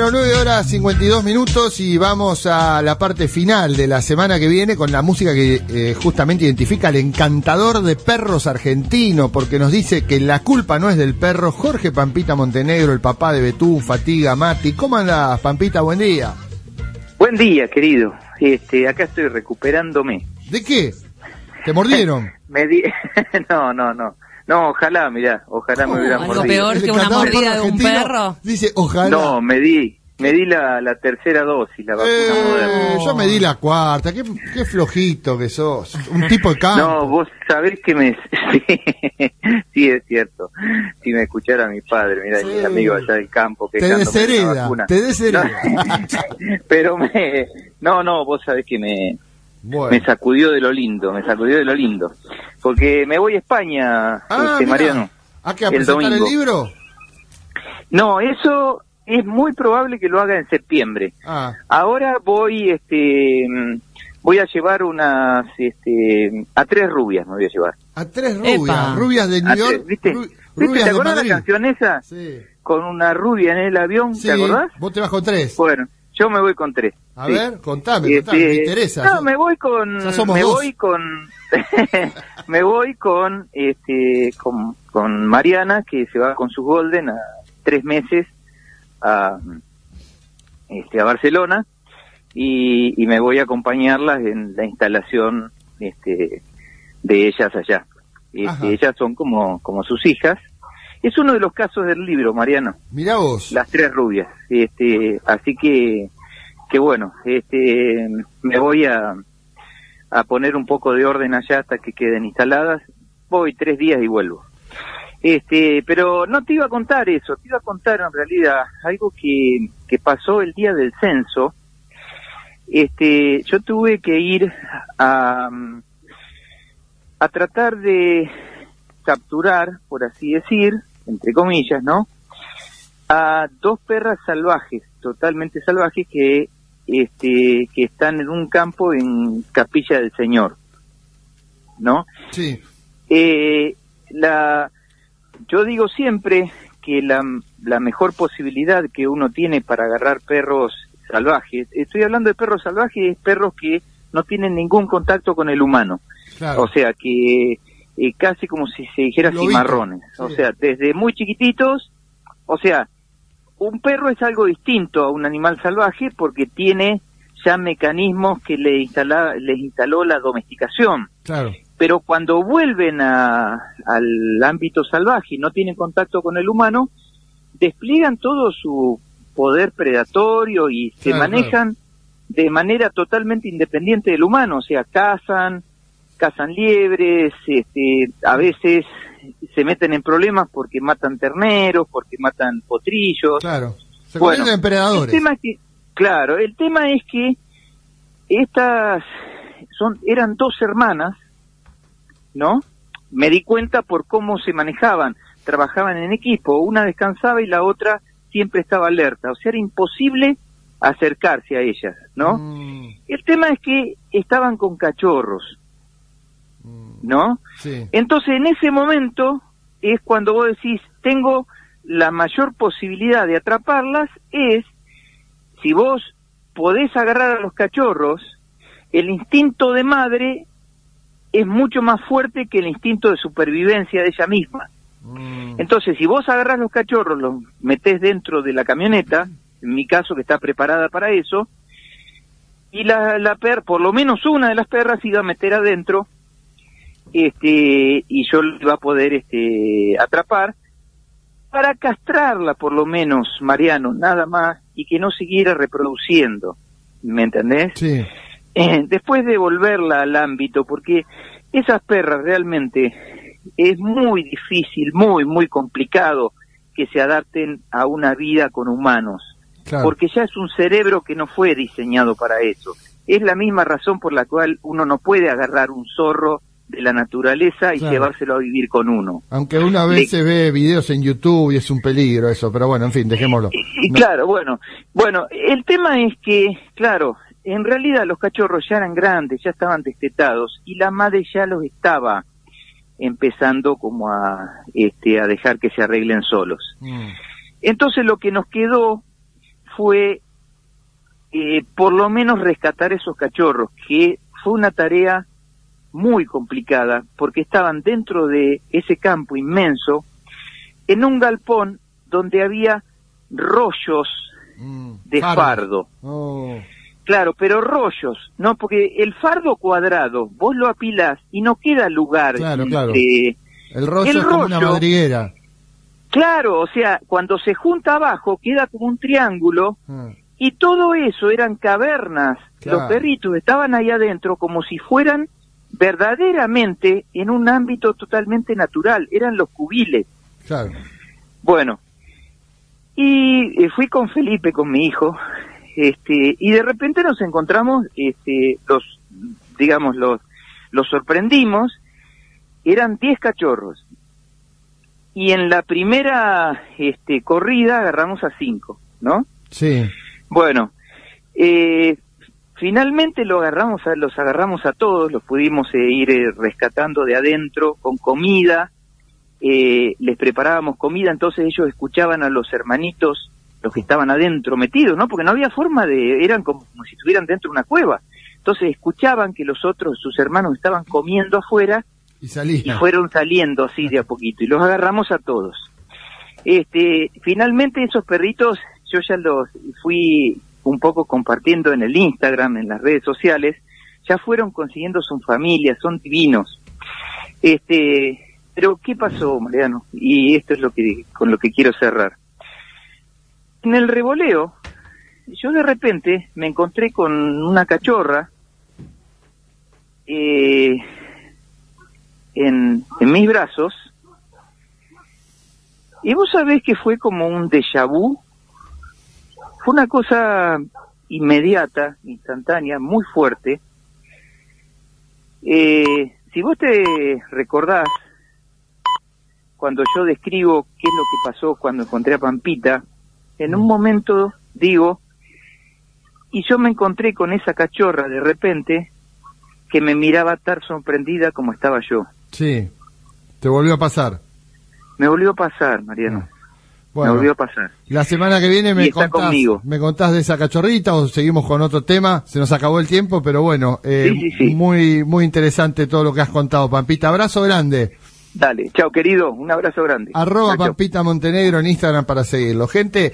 Bueno, 9 horas 52 minutos y vamos a la parte final de la semana que viene con la música que eh, justamente identifica al encantador de perros argentino, porque nos dice que la culpa no es del perro. Jorge Pampita Montenegro, el papá de Betún, Fatiga, Mati. ¿Cómo andás, Pampita? Buen día. Buen día, querido. Este, acá estoy recuperándome. ¿De qué? ¿Te mordieron? Me di... no, no, no. No, ojalá, mirá, ojalá me hubieran ¿Algo mordido. peor que una mordida de un perro? Dice, ojalá. No, me di, me di la, la tercera dosis, la vacuna Eh, moderna. yo me di la cuarta, qué, qué flojito que sos. Un tipo de campo. No, vos sabés que me... Sí, sí, es cierto. Si me escuchara mi padre, mira, Sí. mi amigo allá del campo que Te deshereda, te deshereda. Pero me... No, no, vos sabés que me, Bueno. me sacudió de lo lindo, me sacudió de lo lindo. Porque me voy a España, Ah, este. Mariano. ¿A qué? ¿A el presentar el domingo. libro? No, eso es muy probable que lo haga en septiembre. Ah, Ahora voy, este, mm, voy a llevar unas, este, a tres rubias me voy a llevar. a tres rubias. Epa. Rubias de New tres, York. ¿Viste? ru- ¿Viste? ¿Te de acordás Madrid. la canción esa? Sí. Con una rubia en el avión, Sí, ¿te acordás? Vos te vas con tres. Bueno, yo me voy con tres. A sí. ver, contame, Este, contame, me interesa. No, me voy con, ya somos me dos. voy con, me voy con, este, con, con Mariana que se va con su Golden a tres meses a, este, a Barcelona y, y me voy a acompañarlas en la instalación, este, de ellas allá. Este, ellas son como, como sus hijas. Es uno de los casos del libro, Mariano. Mirá vos. las tres rubias. Este así que que bueno este me voy a a poner un poco de orden allá hasta que queden instaladas. Voy tres días y vuelvo. Este pero no te iba a contar eso te iba a contar en realidad algo que que pasó el día del censo. Este yo tuve que ir a a tratar de capturar por así decir entre comillas no a dos perras salvajes, totalmente salvajes, que este que están en un campo en Capilla del Señor, ¿no? Sí. Eh, la, yo digo siempre que la, la mejor posibilidad que uno tiene para agarrar perros salvajes, estoy hablando de perros salvajes, perros que no tienen ningún contacto con el humano, Claro. o sea que eh, casi como si se dijera Lobito, cimarrones, o sea, desde muy chiquititos, o sea, un perro es algo distinto a un animal salvaje porque tiene ya mecanismos que le instala, les instaló la domesticación. claro. Pero cuando vuelven a, al ámbito salvaje y no tienen contacto con el humano, despliegan todo su poder predatorio y se Claro, manejan de manera totalmente independiente del humano, o sea, cazan, cazan liebres, este, a veces se meten en problemas porque matan terneros, porque matan potrillos. Claro. Se Bueno, convierten en El tema es que, claro, el tema es que estas son eran dos hermanas, ¿no? Me di cuenta por cómo se manejaban, trabajaban en equipo, una descansaba y la otra siempre estaba alerta, o sea, era imposible acercarse a ellas, ¿no? Mm, El tema es que estaban con cachorros, ¿no? sí. Entonces, en ese momento es cuando vos decís, tengo la mayor posibilidad de atraparlas, es si vos podés agarrar a los cachorros, el instinto de madre es mucho más fuerte que el instinto de supervivencia de ella misma. Mm, Entonces, si vos agarrás los cachorros, los metés dentro de la camioneta, en mi caso que está preparada para eso, y la, la per, por lo menos una de las perras iba a meter adentro, este, y yo lo iba a poder este, atrapar, para castrarla por lo menos, Mariano, nada más, y que no siguiera reproduciendo, ¿me entendés? sí. Eh, después de volverla al ámbito, porque esas perras realmente es muy difícil, muy, muy complicado que se adapten a una vida con humanos, Claro. porque ya es un cerebro que no fue diseñado para eso. Es la misma razón por la cual uno no puede agarrar un zorro de la naturaleza y Claro. llevárselo a vivir con uno. Aunque una Le- vez se ve videos en YouTube y es un peligro eso, pero bueno, en fin, dejémoslo. Y No. claro, bueno, bueno, el tema es que, claro, en realidad los cachorros ya eran grandes, ya estaban destetados y la madre ya los estaba empezando como a, este, a dejar que se arreglen solos. Mm, Entonces lo que nos quedó fue eh, por lo menos rescatar esos cachorros, que fue una tarea muy complicada, porque estaban dentro de ese campo inmenso, en un galpón donde había rollos Mm, de fardo. Oh, Claro, pero rollos, ¿no? Porque el fardo cuadrado, vos lo apilás y no queda lugar. Claro, claro. el rollo El es como una madriguera. claro, o sea, cuando se junta abajo queda como un triángulo Ah, y todo eso eran cavernas. Claro. Los perritos estaban ahí adentro como si fueran verdaderamente en un ámbito totalmente natural, eran los cubiles. claro. Bueno, y eh, fui con Felipe, con mi hijo, este, y de repente nos encontramos, este, los, digamos, los, los sorprendimos, eran 10 cachorros. Y en la primera este, corrida agarramos a 5, ¿no? Sí. Bueno, eh, finalmente lo agarramos a, los agarramos a todos, los pudimos eh, ir eh, rescatando de adentro con comida, eh, les preparábamos comida, entonces ellos escuchaban a los hermanitos, los que estaban adentro metidos, ¿no? Porque no había forma de, eran como, como si estuvieran dentro de una cueva. Entonces escuchaban que los otros, sus hermanos, estaban comiendo afuera Y y fueron saliendo así de a poquito y los agarramos a todos. Este, finalmente esos perritos yo ya los fui un poco compartiendo en el Instagram, en las redes sociales, ya fueron consiguiendo su familia, son divinos. Este, pero ¿qué pasó, Mariano? Y esto es lo que con lo que quiero cerrar. En el revoleo, yo de repente me encontré con una cachorra eh, en, en mis brazos y vos sabés que fue como un déjà vu, fue una cosa inmediata, instantánea, muy fuerte. Eh, si vos te recordás, cuando yo describo qué es lo que pasó cuando encontré a Pampita, en un momento digo, y yo me encontré con esa cachorra de repente que me miraba tan sorprendida como estaba yo. Sí. Te volvió a pasar. Me volvió a pasar, Mariano. Me Bueno, volvió a pasar. la semana que viene me contás, conmigo. me contás de esa cachorrita o seguimos con otro tema. Se nos acabó el tiempo, pero bueno, eh, Sí, sí, sí. muy muy interesante todo lo que has contado, Pampita. Abrazo grande. Dale, chao querido, un abrazo grande. Arroba. Pampita Montenegro en Instagram para seguirlo. Gente,